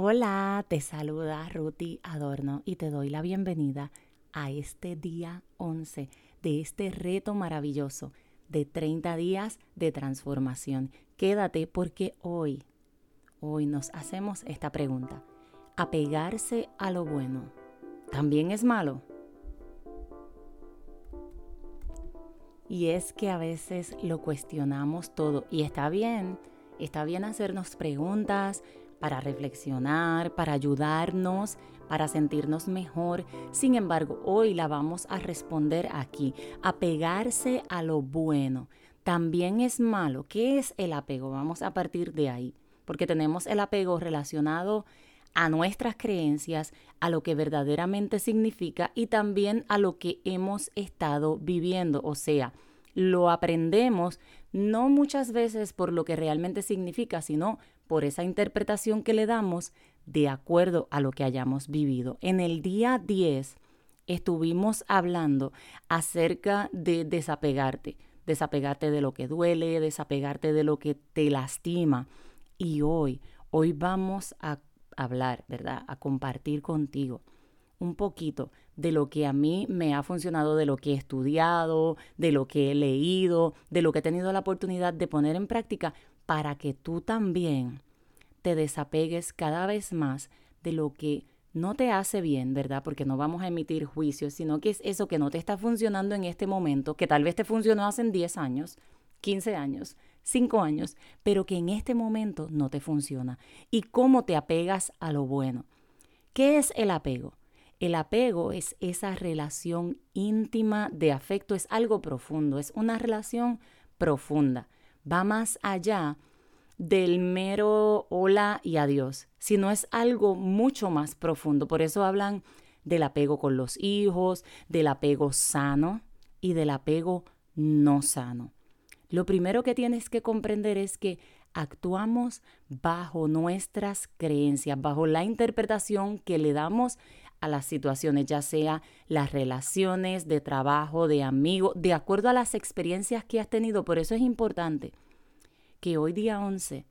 Hola, te saluda Ruti Adorno y te doy la bienvenida a este día 11 de este reto maravilloso de 30 días de transformación. Quédate porque hoy, hoy nos hacemos esta pregunta. ¿Apegarse a lo bueno también es malo? Y es que a veces lo cuestionamos todo y está bien, está bien hacernos preguntas, para reflexionar, para ayudarnos, para sentirnos mejor. Sin embargo, hoy la vamos a responder aquí. Apegarse a lo bueno también es malo. ¿Qué es el apego? Vamos a partir de ahí, porque tenemos el apego relacionado a nuestras creencias, a lo que verdaderamente significa y también a lo que hemos estado viviendo. O sea, lo aprendemos no muchas veces por lo que realmente significa, sino por esa interpretación que le damos de acuerdo a lo que hayamos vivido. En el día 10 estuvimos hablando acerca de desapegarte, desapegarte de lo que duele, desapegarte de lo que te lastima. Y hoy, hoy vamos a hablar, ¿verdad? A compartir contigo un poquito de lo que a mí me ha funcionado, de lo que he estudiado, de lo que he leído, de lo que he tenido la oportunidad de poner en práctica para que tú también te desapegues cada vez más de lo que no te hace bien, ¿verdad? Porque no vamos a emitir juicios, sino que es eso que no te está funcionando en este momento, que tal vez te funcionó hace 10 años, 15 años, 5 años, pero que en este momento no te funciona. ¿Y cómo te apegas a lo bueno? ¿Qué es el apego? El apego es esa relación íntima de afecto, es algo profundo, es una relación profunda va más allá del mero hola y adiós, sino es algo mucho más profundo. Por eso hablan del apego con los hijos, del apego sano y del apego no sano. Lo primero que tienes que comprender es que actuamos bajo nuestras creencias, bajo la interpretación que le damos a las situaciones, ya sea las relaciones de trabajo, de amigo, de acuerdo a las experiencias que has tenido. Por eso es importante que hoy día 11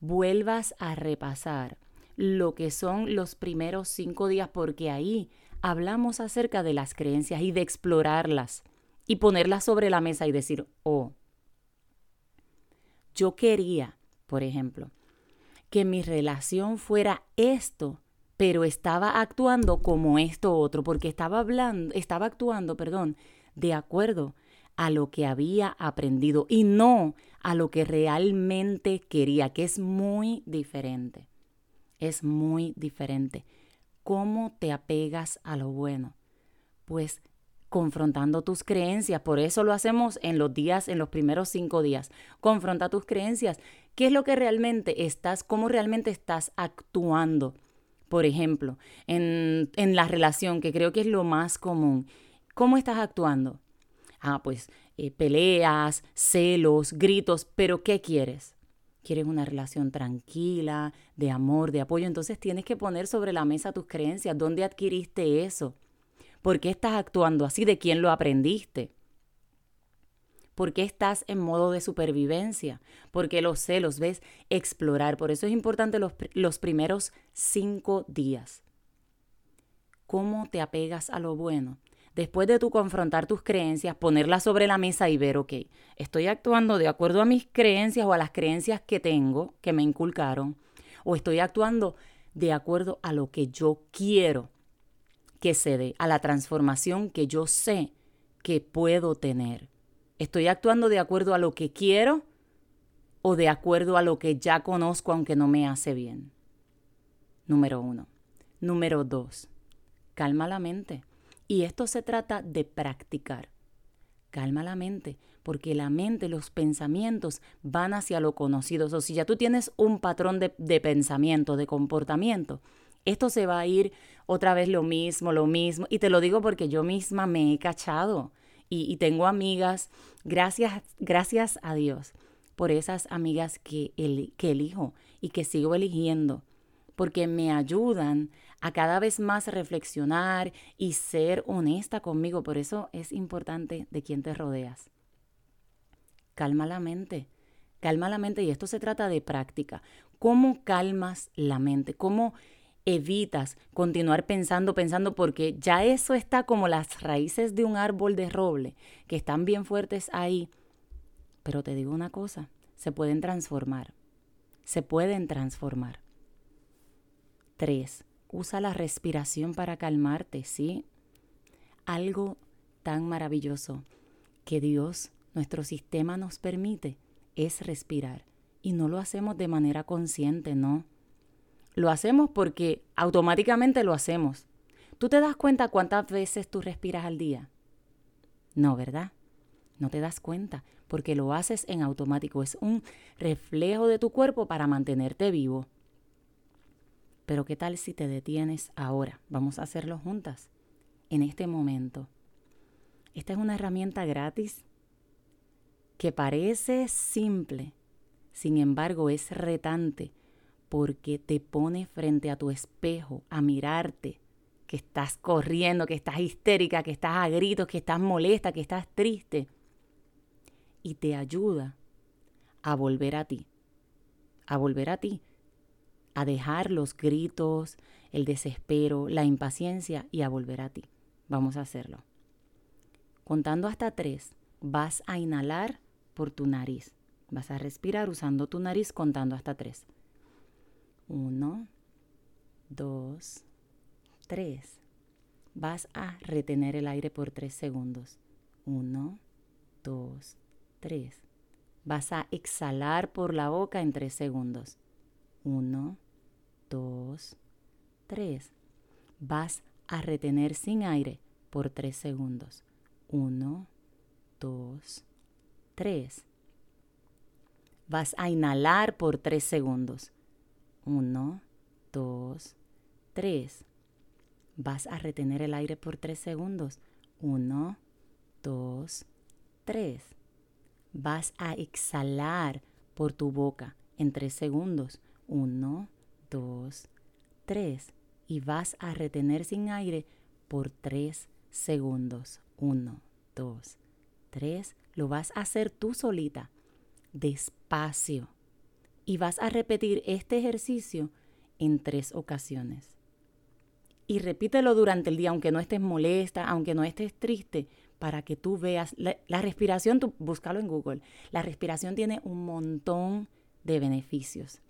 vuelvas a repasar lo que son los primeros cinco días, porque ahí hablamos acerca de las creencias y de explorarlas y ponerlas sobre la mesa y decir, oh, yo quería, por ejemplo, que mi relación fuera esto pero estaba actuando como esto otro, porque estaba hablando, estaba actuando, perdón, de acuerdo a lo que había aprendido y no a lo que realmente quería, que es muy diferente. Es muy diferente. ¿Cómo te apegas a lo bueno? Pues confrontando tus creencias. Por eso lo hacemos en los días, en los primeros cinco días. Confronta tus creencias. ¿Qué es lo que realmente estás, cómo realmente estás actuando? Por ejemplo, en, la relación, que creo que es lo más común. ¿Cómo estás actuando? Ah, pues eh, peleas, celos, gritos, pero ¿qué quieres? ¿Quieres una relación tranquila, de amor, de apoyo? Entonces tienes que poner sobre la mesa tus creencias. ¿Dónde adquiriste eso? ¿Por qué estás actuando así? ¿De quién lo aprendiste? ¿Por qué estás en modo de supervivencia? Porque los celos, ves, explorar. Por eso es importante los, los primeros cinco días. ¿Cómo te apegas a lo bueno? Después de tú confrontar tus creencias, ponerlas sobre la mesa y ver, ok, estoy actuando de acuerdo a mis creencias o a las creencias que tengo, que me inculcaron, o estoy actuando de acuerdo a lo que yo quiero que se dé, a la transformación que yo sé que puedo tener. ¿Estoy actuando de acuerdo a lo que quiero o de acuerdo a lo que ya conozco aunque no me hace bien? Número uno. Número dos. Calma la mente. Y esto se trata de practicar. Calma la mente, porque la mente, los pensamientos van hacia lo conocido. O si ya tú tienes un patrón de, de pensamiento, de comportamiento, esto se va a ir otra vez lo mismo, lo mismo. Y te lo digo porque yo misma me he cachado y, tengo amigas, gracias, gracias a Dios por esas amigas que, que elijo y que sigo eligiendo, porque me ayudan a cada vez más reflexionar y ser honesta conmigo. Por eso es importante de quién te rodeas. Calma la mente, calma la mente y esto se trata de práctica. ¿Cómo calmas la mente? ¿Cómo evitas continuar pensando, pensando, porque ya eso está como las raíces de un árbol de roble, que están bien fuertes ahí. Pero te digo una cosa, se pueden transformar. Se pueden transformar. Tres, usa la respiración para calmarte, ¿sí? Algo tan maravilloso que Dios, nuestro sistema, nos permite es respirar. Y no lo hacemos de manera consciente, ¿no? Lo hacemos porque automáticamente lo hacemos. ¿Tú te das cuenta cuántas veces tú respiras al día? No, ¿verdad? No te das cuenta porque lo haces en automático. Es un reflejo de tu cuerpo para mantenerte vivo. Pero ¿qué tal si te detienes ahora? Vamos a hacerlo juntas, en este momento. Esta es una herramienta gratis que parece simple, sin embargo es retante porque te pone frente a tu espejo a mirarte, que estás corriendo, que estás histérica, que estás a gritos, que estás molesta, que estás triste, y te ayuda a volver a ti, a volver a ti, a dejar los gritos, el desespero, la impaciencia y a volver a ti. Vamos a hacerlo. Contando hasta tres, vas a inhalar por tu nariz. Vas a respirar usando tu nariz contando hasta tres. Uno, dos, tres. Vas a retener el aire por tres segundos. Uno, dos, tres. Vas a exhalar por la boca en tres segundos. Uno, dos, tres. Vas a retener sin aire por tres segundos. Uno, dos, tres. Vas a inhalar por tres segundos. Uno, dos, tres. Vas a retener el aire por tres segundos. Uno, dos, tres. Vas a exhalar por tu boca en tres segundos. Uno, dos, tres. Y vas a retener sin aire por tres segundos. Uno, dos, tres. Lo vas a hacer tú solita, despacio y vas a repetir este ejercicio en tres ocasiones. Y repítelo durante el día, aunque no estés molesta, aunque no estés triste, para que tú veas. La, respiración, tú, búscalo en Google. La respiración tiene un montón de beneficios.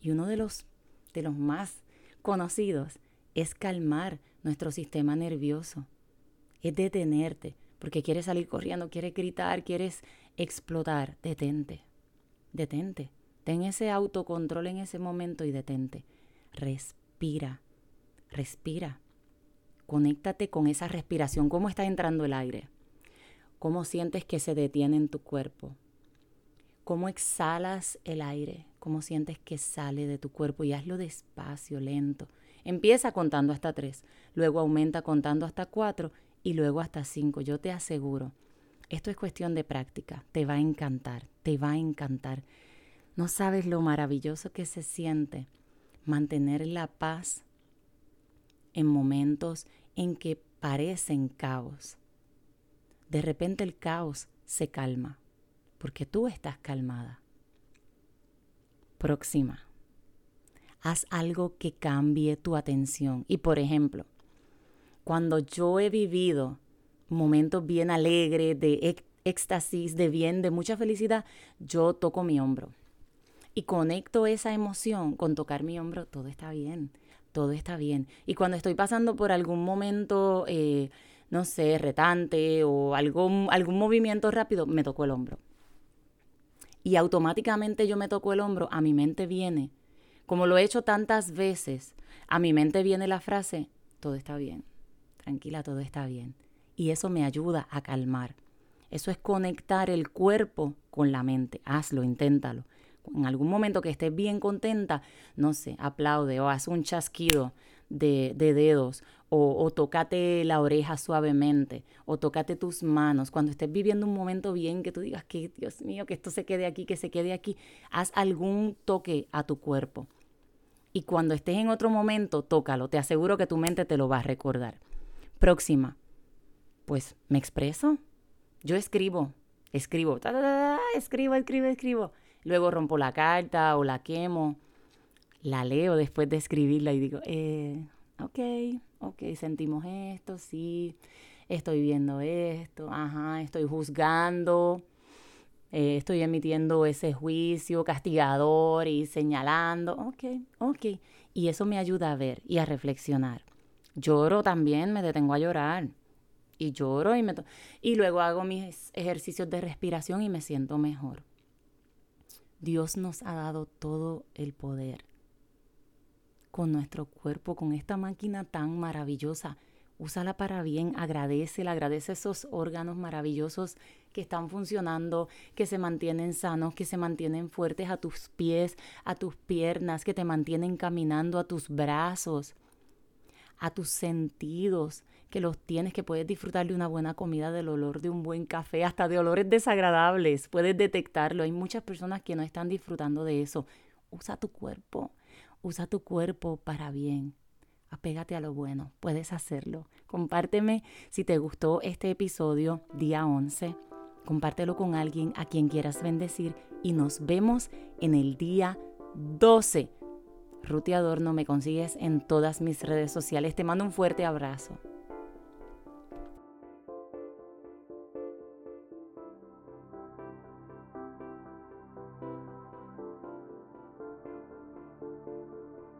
Y uno de los, de los más conocidos es calmar nuestro sistema nervioso. Es detenerte, porque quieres salir corriendo, quieres gritar, quieres explotar. Detente, detente. Ten ese autocontrol en ese momento y detente. Respira, respira. Conéctate con esa respiración. ¿Cómo está entrando el aire? ¿Cómo sientes que se detiene en tu cuerpo? ¿Cómo exhalas el aire? ¿Cómo sientes que sale de tu cuerpo? Y hazlo despacio, lento. Empieza contando hasta tres, luego aumenta contando hasta cuatro y luego hasta cinco. Yo te aseguro, esto es cuestión de práctica. Te va a encantar, te va a encantar. No sabes lo maravilloso que se siente mantener la paz en momentos en que parecen caos. De repente el caos se calma porque tú estás calmada. Próxima. Haz algo que cambie tu atención. Y por ejemplo, cuando yo he vivido momentos bien alegres, de éxtasis, de bien, de mucha felicidad, yo toco mi hombro y conecto esa emoción con tocar mi hombro, todo está bien, todo está bien. Y cuando estoy pasando por algún momento, eh, no sé, retante o algún, algún movimiento rápido, me toco el hombro. Y automáticamente yo me toco el hombro, a mi mente viene, como lo he hecho tantas veces, a mi mente viene la frase, todo está bien, tranquila, todo está bien. Y eso me ayuda a calmar. Eso es conectar el cuerpo con la mente. Hazlo, inténtalo en algún momento que estés bien contenta, no sé, aplaude o haz un chasquido de, dedos o, o tócate la oreja suavemente o tócate tus manos. Cuando estés viviendo un momento bien que tú digas que, Dios mío, que esto se quede aquí, que se quede aquí, haz algún toque a tu cuerpo. Y cuando estés en otro momento, tócalo. Te aseguro que tu mente te lo va a recordar. Próxima. Pues me expreso. Yo escribo, escribo, escribo, escribo, escribo luego rompo la carta o la quemo, la leo después de escribirla y digo, eh, ok, ok, sentimos esto, sí, estoy viendo esto, ajá, estoy juzgando, eh, estoy emitiendo ese juicio castigador y señalando, ok, ok. Y eso me ayuda a ver y a reflexionar. Lloro también, me detengo a llorar. Y lloro y me... Y luego hago mis ejercicios de respiración y me siento mejor. Dios nos ha dado todo el poder con nuestro cuerpo, con esta máquina tan maravillosa. Úsala para bien, agradecela, agradece esos órganos maravillosos que están funcionando, que se mantienen sanos, que se mantienen fuertes a tus pies, a tus piernas, que te mantienen caminando, a tus brazos, a tus sentidos, que los tienes, que puedes disfrutar de una buena comida, del olor de un buen café, hasta de olores desagradables, puedes detectarlo. Hay muchas personas que no están disfrutando de eso. Usa tu cuerpo, Usa tu cuerpo para bien. Apégate a lo bueno, puedes hacerlo. Compárteme si te gustó este episodio, día 11. Compártelo con alguien a quien quieras bendecir y nos vemos en el día 12. Ruti Adorno me consigues en todas mis redes sociales. Te mando un fuerte abrazo.